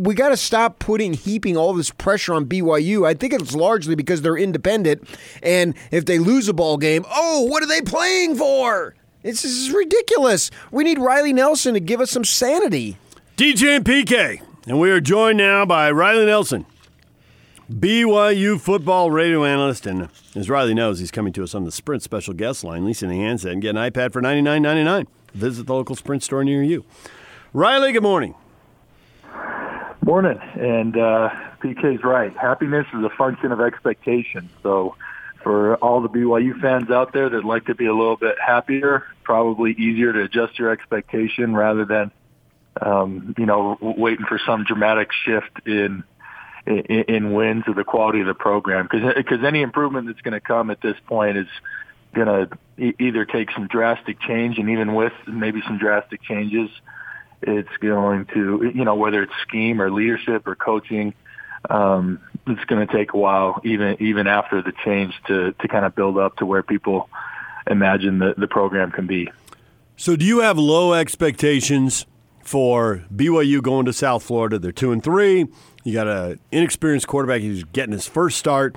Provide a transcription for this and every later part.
we got to stop putting heaping all this pressure on BYU. I think it's largely because they're independent, and if they lose a ball game, oh, what are they playing for? This is ridiculous. We need Riley Nelson to give us some sanity. DJ and PK, and we are joined now by Riley Nelson, BYU football radio analyst, and as Riley knows, he's coming to us on the Sprint special guest line. In the handset and get an iPad for ninety nine ninety nine. Visit the local Sprint store near you. Riley, good morning. Morning, and uh, PK's right. Happiness is a function of expectation. So for all the BYU fans out there that like to be a little bit happier, probably easier to adjust your expectation rather than, um, you know, waiting for some dramatic shift in in, in wins or the quality of the program. Because any improvement that's going to come at this point is going to either take some drastic change, and even with maybe some drastic changes, it's going to, you know, whether it's scheme or leadership or coaching um, it's going to take a while, even even after the change, to to kind of build up to where people imagine the the program can be. So, do you have low expectations for BYU going to South Florida? They're two and three. You got an inexperienced quarterback who's getting his first start.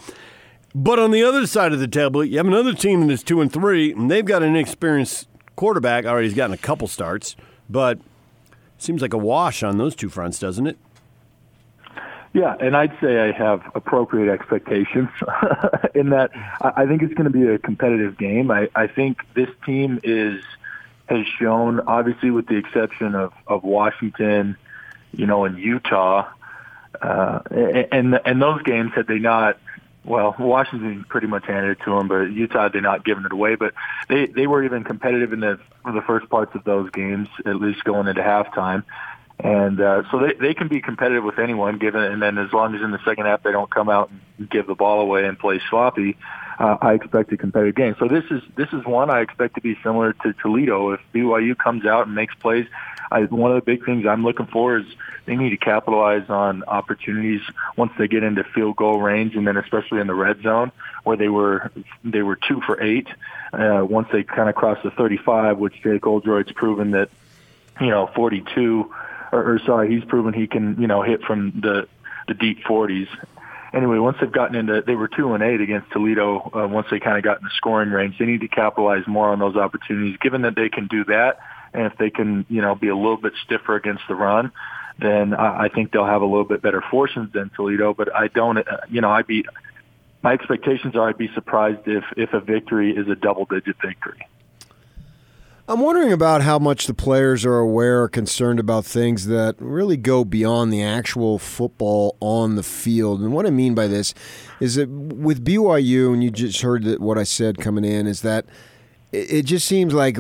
But on the other side of the table, you have another team that's two and three, and they've got an inexperienced quarterback. Already, he's gotten a couple starts, but seems like a wash on those two fronts, doesn't it? Yeah, and I'd say I have appropriate expectations in that I think it's going to be a competitive game. I, I think this team is has shown, obviously, with the exception of, of Washington, you know, and Utah, uh, and and those games had they not, well, Washington pretty much handed it to them, but Utah they not given it away. But they they were even competitive in the the first parts of those games, at least going into halftime. And uh, so they they can be competitive with anyone, given and then as long as in the second half they don't come out and give the ball away and play sloppy, I expect a competitive game. So this is this is one I expect to be similar to Toledo. If BYU comes out and makes plays, I, one of the big things I'm looking for is they need to capitalize on opportunities once they get into field goal range, and then especially in the red zone where they were they were two for eight. Uh, once they kind of cross the 35, which Jake Oldroyd's proven that you know 42 or, or sorry, he's proven he can, you know, hit from the the deep 40s. Anyway, once they've gotten into, they were two and eight against Toledo. Uh, once they kind of got in the scoring range, they need to capitalize more on those opportunities. Given that they can do that, and if they can, you know, be a little bit stiffer against the run, then I, I think they'll have a little bit better fortunes than Toledo. But I don't, uh, you know, I'd be, my expectations are I'd be surprised if if a victory is a double digit victory. I'm wondering about how much the players are aware or concerned about things that really go beyond the actual football on the field. And what I mean by this is that with BYU, and you just heard that what I said coming in, is that it just seems like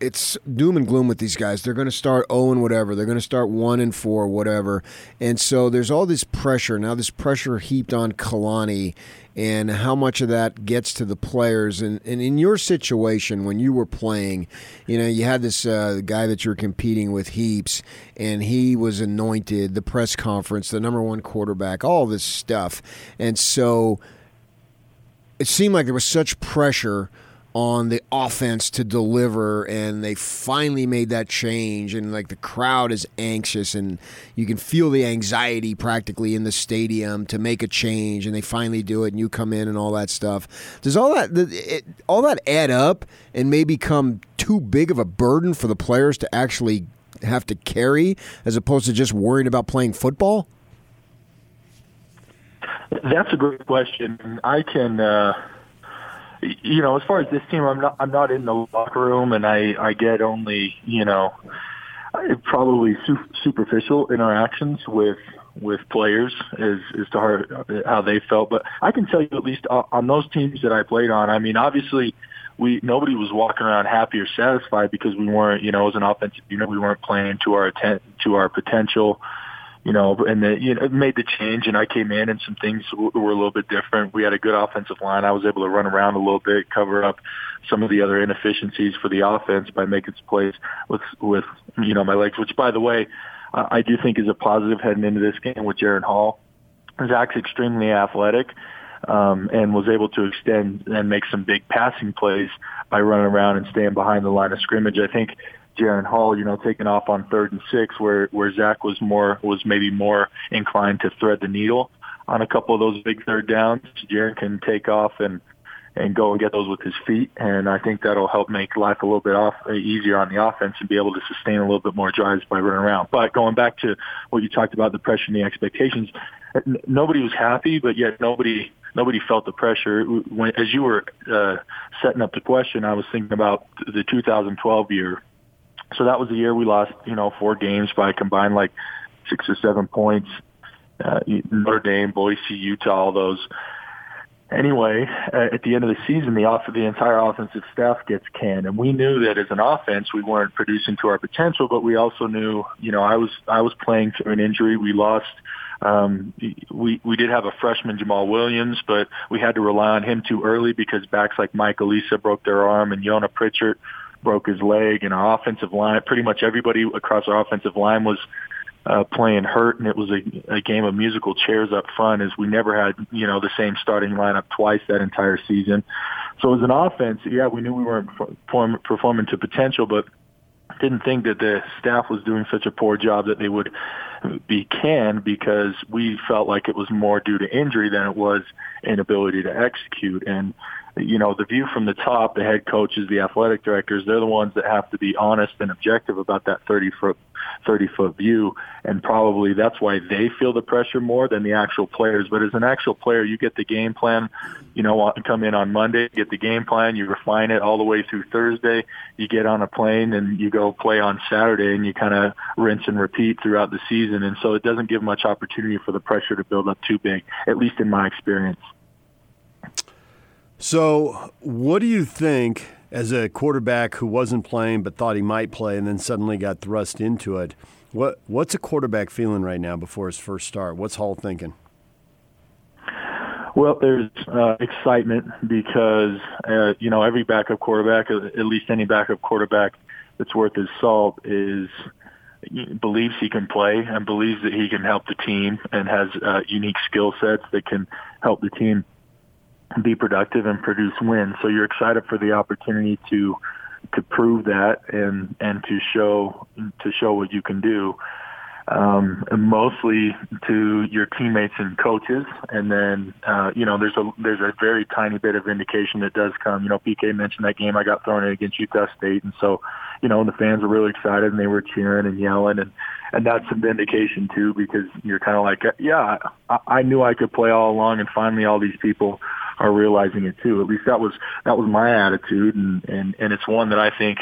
it's doom and gloom with these guys. They're going to start 0 and whatever. They're going to start 1 and 4, whatever. And so there's all this pressure. Now, this pressure heaped on Kalani and how much of that gets to the players. And, and in your situation, when you were playing, you know, you had this uh, guy that you were competing with, Heaps, and he was anointed, the press conference, the number one quarterback, all this stuff. And so it seemed like there was such pressure – on the offense to deliver and they finally made that change and like the crowd is anxious and you can feel the anxiety practically in the stadium to make a change and they finally do it and you come in and all that stuff. Does all that it, all that add up and may become too big of a burden for the players to actually have to carry as opposed to just worrying about playing football? That's a great question. I can uh you know, as far as this team, I'm not I'm not in the locker room, and I I get only you know probably su- superficial interactions with with players as as to how, how they felt. But I can tell you at least on those teams that I played on. I mean, obviously. We nobody was walking around happy or satisfied because we weren't, you know, as an offensive unit, we weren't playing to our to our potential you know, and the, you know, made the change and I came in and some things were a little bit different. We had a good offensive line. I was able to run around a little bit, cover up some of the other inefficiencies for the offense by making plays with, with, you know, my legs, which by the way, I do think is a positive heading into this game with Jaren Hall. Zach's extremely athletic. Um, and was able to extend and make some big passing plays by running around and staying behind the line of scrimmage. I think Jaren Hall, you know, taking off on third and six, where where Zach was more was maybe more inclined to thread the needle on a couple of those big third downs. Jaren can take off and and go and get those with his feet, and I think that'll help make life a little bit off easier on the offense and be able to sustain a little bit more drives by running around. But going back to what you talked about, the pressure and the expectations, nobody was happy, but yet nobody nobody felt the pressure. When, as you were uh, setting up the question, I was thinking about the 2012 year. So that was the year we lost, you know, four games by combined like six or seven points. Uh, Notre Dame, Boise, Utah, all those. Anyway, uh, at the end of the season, the off the entire offensive staff gets canned, and we knew that as an offense we weren't producing to our potential. But we also knew, you know, I was I was playing through an injury. We lost um, we we did have a freshman Jamaal Williams, but we had to rely on him too early because backs like Mike Alisa broke their arm and Iona Pritchard broke his leg, and our offensive line, pretty much everybody across our offensive line was uh, playing hurt, and it was a, a game of musical chairs up front. As we never had, you know, the same starting lineup twice that entire season. So as an offense, yeah, we knew we weren't perform, performing to potential, but didn't think that the staff was doing such a poor job that they would be canned because we felt like it was more due to injury than it was inability to execute. And you know, the view from the top, the head coaches, the athletic directors, they're the ones that have to be honest and objective about that 30 foot 30 foot view. And probably that's why they feel the pressure more than the actual players. But as an actual player, you get the game plan, you know, come in on Monday, get the game plan, you refine it all the way through Thursday, you get on a plane and you go play on Saturday and you kind of rinse and repeat throughout the season. And so it doesn't give much opportunity for the pressure to build up too big, at least in my experience. So, what do you think as a quarterback who wasn't playing but thought he might play and then suddenly got thrust into it? What what's a quarterback feeling right now before his first start? What's Hall thinking? Well, there's uh, excitement because uh, you know every backup quarterback, at least any backup quarterback that's worth his salt, is believes he can play and believes that he can help the team and has uh, unique skill sets that can help the team be productive and produce wins. So you're excited for the opportunity to to prove that and and to show to show what you can do. Um, mostly to your teammates and coaches, and then uh, you know there's a there's a very tiny bit of indication that does come. You know, PK mentioned that game I got thrown in against Utah State, and so you know the fans were really excited and they were cheering and yelling, and and that's some vindication too because you're kind of like, yeah, I, I knew I could play all along, and finally all these people are realizing it too. At least that was that was my attitude, and and and it's one that I think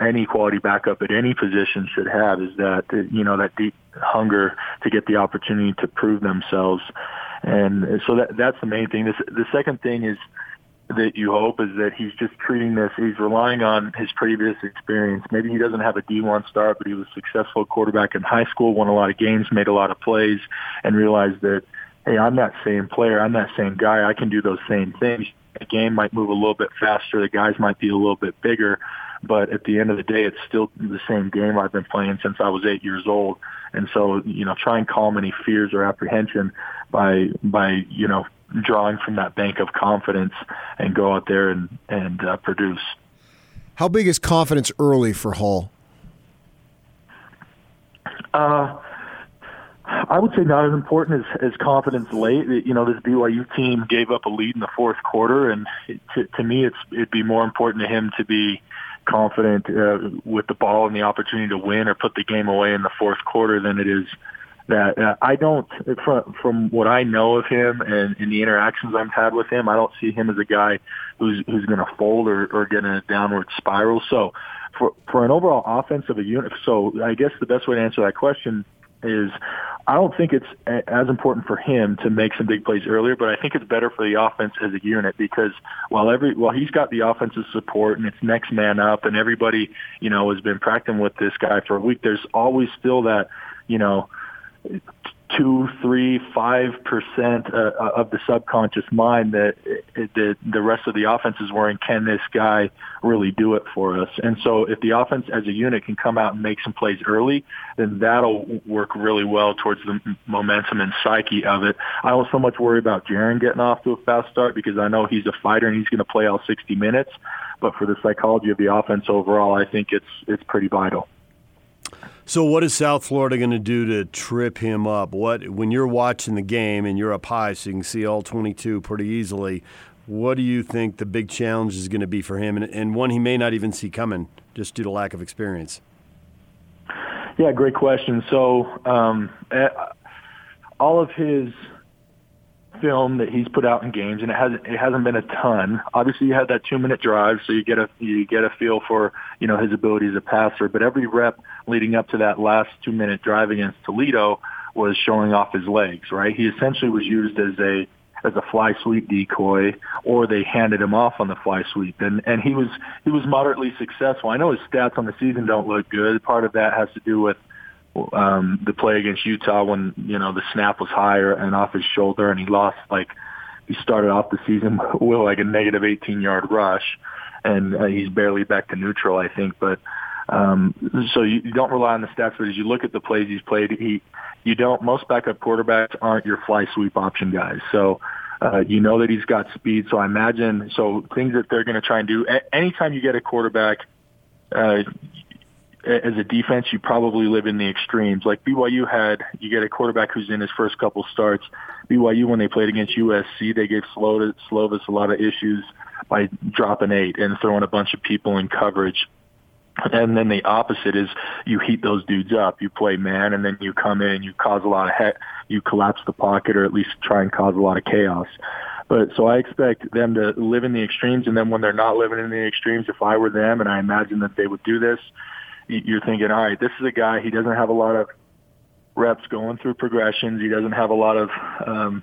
any quality backup at any position should have is that you know that deep hunger to get the opportunity to prove themselves, and so that that's the main thing. This, the second thing is that you hope is that he's just treating this. He's relying on his previous experience. Maybe he doesn't have a D1 start, but he was a successful quarterback in high school, won a lot of games, made a lot of plays, and realized that hey, I'm that same player. I'm that same guy. I can do those same things. The game might move a little bit faster. The guys might be a little bit bigger. But at the end of the day, it's still the same game I've been playing since I was eight years old. And so, you know, try and calm any fears or apprehension by, by, you know, drawing from that bank of confidence and go out there and, and uh, produce. How big is confidence early for Hall? Uh, I would say not as important as, as confidence late. You know, this BYU team gave up a lead in the fourth quarter, and to, to me, it's it'd be more important to him to be confident uh, with the ball and the opportunity to win or put the game away in the fourth quarter than it is that uh, I don't from from what I know of him and in the interactions I've had with him, I don't see him as a guy who's who's going to fold or, or get in a downward spiral. So for for an overall offensive unit, so I guess the best way to answer that question is I don't think it's as important for him to make some big plays earlier, but I think it's better for the offense as a unit because while every while he's got the offensive support and it's next man up and everybody you know has been practicing with this guy for a week, there's always still that you know two, three, five percent uh, uh, of the subconscious mind that the the rest of the offense is worrying. Can this guy really do it for us? And so, if the offense as a unit can come out and make some plays early, then that'll work really well towards the momentum and psyche of it. I don't so much worry about Jaren getting off to a fast start because I know he's a fighter and he's going to play all 60 minutes. but for the psychology of the offense overall, I think it's it's pretty vital. So, what is South Florida going to do to trip him up? What when you're watching the game and you're up high, so you can see all 22 pretty easily. What do you think the big challenge is going to be for him, and, and one he may not even see coming just due to lack of experience? Yeah, great question. So, um, eh, all of his film that he's put out in games, and it hasn't it hasn't been a ton. Obviously, you had that two minute drive, so you get a you get a feel for you know his ability as a passer. But every rep leading up to that last two minute drive against Toledo was showing off his legs. Right, he essentially was used as a as a fly sweep decoy, or they handed him off on the fly sweep, and and he was he was moderately successful. I know his stats on the season don't look good. Part of that has to do with um, the play against Utah when you know the snap was higher and off his shoulder, and he lost like he started off the season with like a negative 18 yard rush, and uh, he's barely back to neutral, I think. But um, so you, you don't rely on the stats, but as you look at the plays he's played, he you don't. Most backup quarterbacks aren't your fly sweep option guys, so. Uh, you know that he's got speed, so I imagine so things that they're going to try and do. A- anytime you get a quarterback, uh, as a defense, you probably live in the extremes. Like BYU had, you get a quarterback who's in his first couple starts. BYU, when they played against USC, they gave Slovis a lot of issues by dropping eight and throwing a bunch of people in coverage. And then the opposite is you heat those dudes up. You play man, and then you come in, you cause a lot of he- you collapse the pocket, or at least try and cause a lot of chaos. But so I expect them to live in the extremes, and then when they're not living in the extremes, if I were them, and I imagine that they would do this, you're thinking, all right, this is a guy. He doesn't have a lot of reps going through progressions. He doesn't have a lot of, um,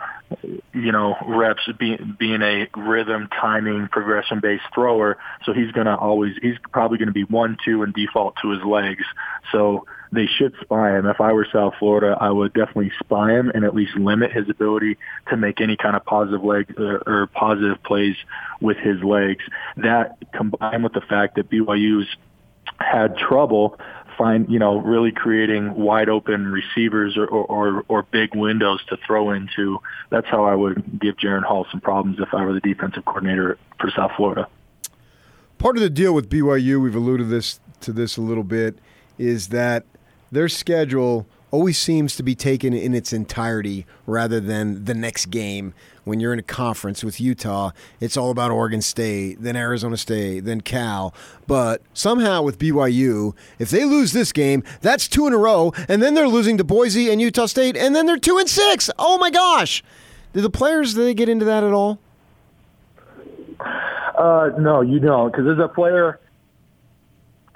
you know, reps being being a rhythm, timing, progression based thrower. So he's going to always, he's probably going to be one, two, and default to his legs. So they should spy him. If I were South Florida, I would definitely spy him and at least limit his ability to make any kind of positive leg or, or positive plays with his legs. That combined with the fact that BYU's had trouble find you know really creating wide open receivers or, or or big windows to throw into. That's how I would give Jaren Hall some problems if I were the defensive coordinator for South Florida. Part of the deal with BYU, we've alluded this to this a little bit, is that their schedule always seems to be taken in its entirety rather than the next game. When you're in a conference with Utah, it's all about Oregon State, then Arizona State, then Cal. But somehow with BYU, if they lose this game, that's two in a row, and then they're losing to Boise and Utah State, and then they're two and six. Oh my gosh! Do the players do they get into that at all? Uh, no, you don't, because as a player,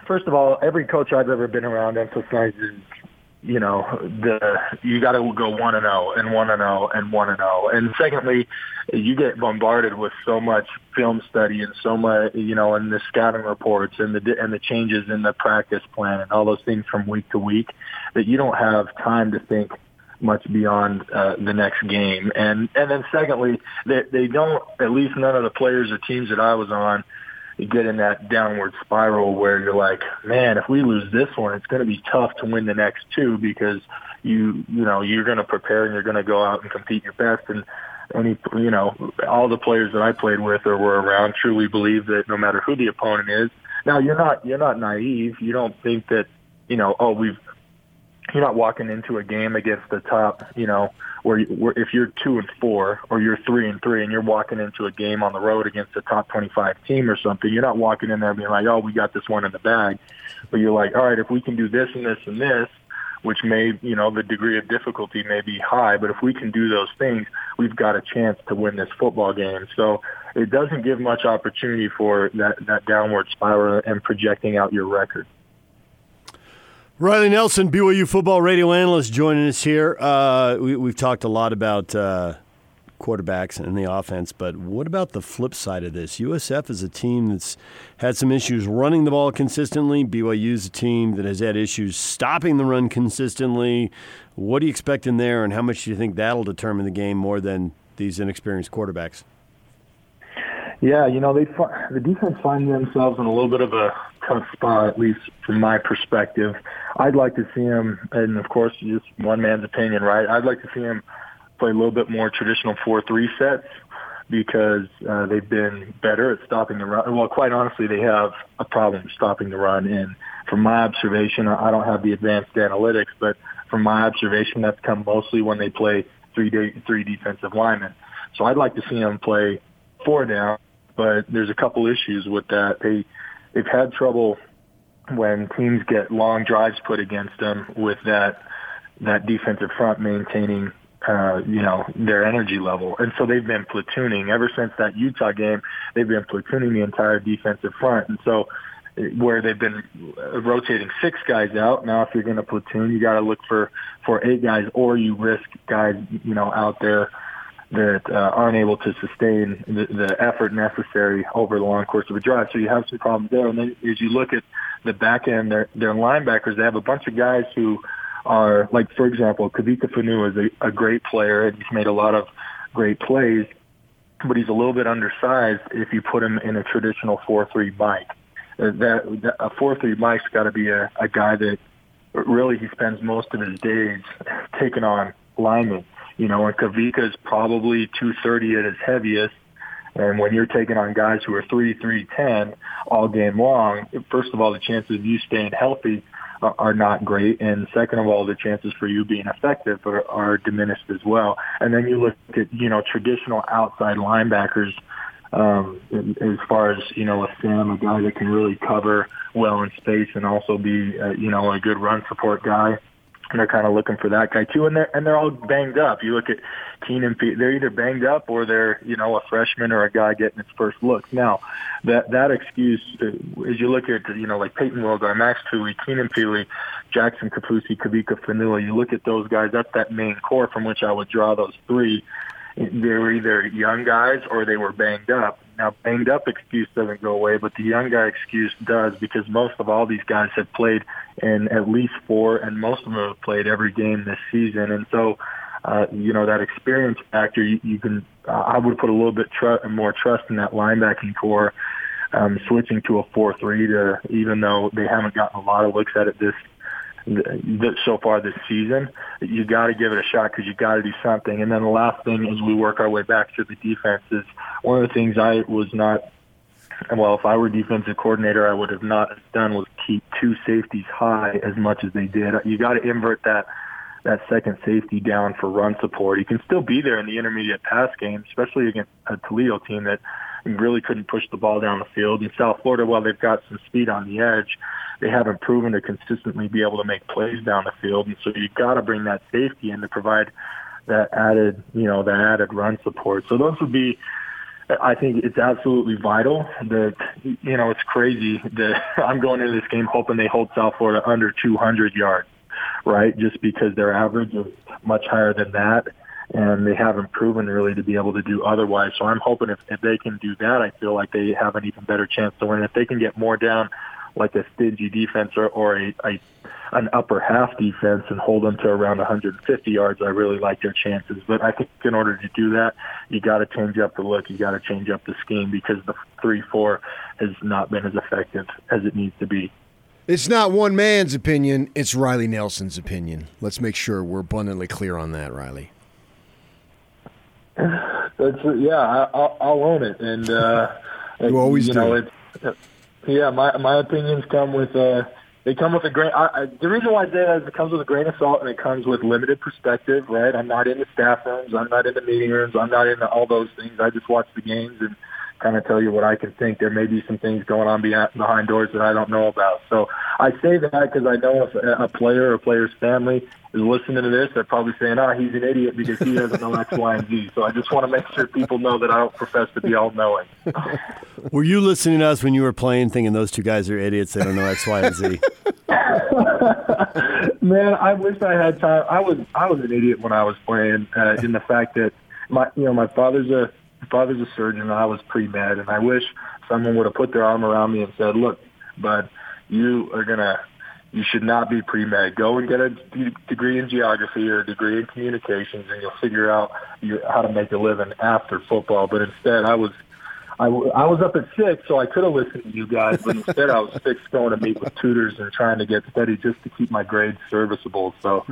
first of all, every coach I've ever been around emphasizes you know the you got to go one and zero and one and zero and one and zero. And secondly, you get bombarded with so much film study and so much you know and the scouting reports and the and the changes in the practice plan and all those things from week to week that you don't have time to think much beyond uh, the next game. And and then secondly, they they don't at least none of the players or teams that I was on you get in that downward spiral where you're like, man, if we lose this one, it's going to be tough to win the next two because you, you know, you're going to prepare and you're going to go out and compete your best. And any, you know, all the players that I played with or were around truly believe that no matter who the opponent is. Now you're not, you're not naive. You don't think that, you know, oh, we've, you're not walking into a game against the top, you know, where, where if you're two and four or you're three and three and you're walking into a game on the road against a top 25 team or something, you're not walking in there being like, oh, we got this one in the bag. But you're like, all right, if we can do this and this and this, which may, you know, the degree of difficulty may be high, but if we can do those things, we've got a chance to win this football game. So it doesn't give much opportunity for that, that downward spiral and projecting out your record. Riley Nelson, BYU football radio analyst, joining us here. Uh, we, have talked a lot about uh, quarterbacks and the offense, but what about the flip side of this? USF is a team that's had some issues running the ball consistently. BYU is a team that has had issues stopping the run consistently. What do you expect in there, and how much do you think that'll determine the game more than these inexperienced quarterbacks? Yeah, you know, they the defense find themselves in a little bit of a tough spot, at least from my perspective. I'd like to see him, and of course, just one man's opinion, right? I'd like to see him play a little bit more traditional four-three sets. because uh, they've been better at stopping the run. Well, quite honestly, they have a problem stopping the run. And from my observation, I don't have the advanced analytics, but from my observation, that's come mostly when they play three de- three defensive linemen. So I'd like to see them play four down, but there's a couple issues with that. They they've had trouble when teams get long drives put against them with that that defensive front maintaining uh, you know, their energy level. And so they've been platooning ever since that Utah game. They've been platooning the entire defensive front. And so where they've been rotating six guys out, now if you're going to platoon, you got to look for, for eight guys or you risk guys, you know, out there that uh, aren't able to sustain the, the effort necessary over the long course of a drive. So you have some problems there. And then as you look at the back end, their, their linebackers, they have a bunch of guys who – are like, for example, Kavika Fonua is a, a great player and he's made a lot of great plays, but he's a little bit undersized if you put him in a traditional four-three Mike. Uh, that, that a four-three Mike's got to be a, a guy that really he spends most of his days taking on linemen. You know, and Kavika is probably 230 at his heaviest. And when you're taking on guys who are three, three, ten all game long, first of all, the chances of you staying healthy are not great. And second of all, the chances for you being effective are, are diminished as well. And then you look at, you know, traditional outside linebackers, um, as far as, you know, a Sam, a guy that can really cover well in space and also be, uh, you know, a good run support guy they're kind of looking for that guy too. And they're and they're all banged up. You look at Keenan; they're either banged up or they're you know a freshman or a guy getting his first look. Now, that that excuse, uh, as you look at you know like Payton Wilgar, Max Tooley, Keenan Pili, Jackson Kaufusi, Kavika Fonua, you look at those guys. That's that main core from which I would draw those three. They were either young guys or they were banged up. Now, banged up excuse doesn't go away, but the young guy excuse does because most of all these guys have played in at least four, and most of them have played every game this season. And so, uh, you know, that experience factor, you, you can, uh, I would put a little bit tr- more trust in that linebacking core. Um, switching to a 4-3 to, even though they haven't gotten a lot of looks at it this so far this season. You got to give it a shot because you got to do something. And then the last thing as we work our way back to the defense is one of the things I was not. Well, if I were defensive coordinator, I would have not done was keep two safeties high as much as they did. You got to invert that that second safety down for run support. He can still be there in the intermediate pass game, especially against a Toledo team that really couldn't push the ball down the field. In South Florida, while they've got some speed on the edge, they haven't proven to consistently be able to make plays down the field. And so you've got to bring that safety in to provide that added, you know, that added run support. So those would be, I think it's absolutely vital that, you know, it's crazy that I'm going into this game hoping they hold South Florida under 200 yards, right? Just because their average is much higher than that and they haven't proven really to be able to do otherwise. So I'm hoping if, if they can do that, I feel like they have an even better chance to win. If they can get more down like a stingy defense or, or a, a an upper half defense and hold them to around 150 yards, I really like their chances. But I think in order to do that, you got to change up the look. You got to change up the scheme because the three-four has not been as effective as it needs to be. It's not one man's opinion; it's Riley Nelson's opinion. Let's make sure we're abundantly clear on that, Riley. That's yeah, I, I'll, I'll own it, and uh, you always you do. know it's yeah, my my opinions come with uh they come with a grain. I, I, the reason why I say that is it comes with a grain of salt and it comes with limited perspective, right? I'm not in the staff rooms, I'm not in the meeting rooms, I'm not into all those things. I just watch the games and kind of tell you what I can think. There may be some things going on behind, behind doors that I don't know about. So I say that because I know if a player or a player's family is listening to this, they're probably saying, "Oh, he's an idiot because he doesn't know X, Y, and Z." So I just want to make sure people know that I don't profess to be all knowing. were you listening to us when you were playing, thinking those two guys are idiots? They don't know X, Y, and Z. Man, I wish I had time. I was I was an idiot when I was playing. Uh, in the fact that my you know my father's a father's a surgeon and I was pre med, and I wish someone would have put their arm around me and said, "Look, bud, you are gonna." You should not be pre-med. Go and get a degree in geography or a degree in communications, and you'll figure out you, how to make a living after football. But instead, I was I, w- I was up at six, so I could have listened to you guys, but instead I was six going to meet with tutors and trying to get steady just to keep my grades serviceable. So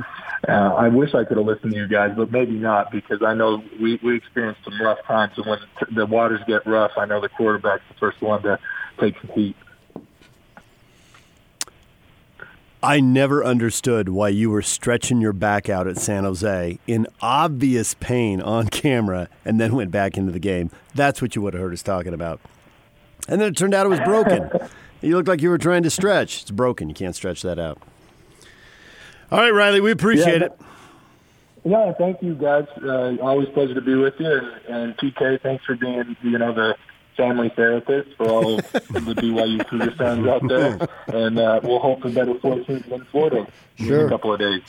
uh, I wish I could have listened to you guys, but maybe not because I know we we experienced some rough times, and when t- the waters get rough, I know the quarterback's the first one to take some heat. I never understood why you were stretching your back out at San Jose in obvious pain on camera and then went back into the game. That's what you would have heard us talking about. And then it turned out it was broken. you looked like you were trying to stretch. It's broken. You can't stretch that out. All right, Riley, we appreciate Yeah, it. Yeah, thank you guys. Uh, always a pleasure to be with you. And, and PK, thanks for being, you know, the family therapist for all of the BYU Cougar fans out there. And uh, we'll hope for better fortunes in Florida in a couple of days.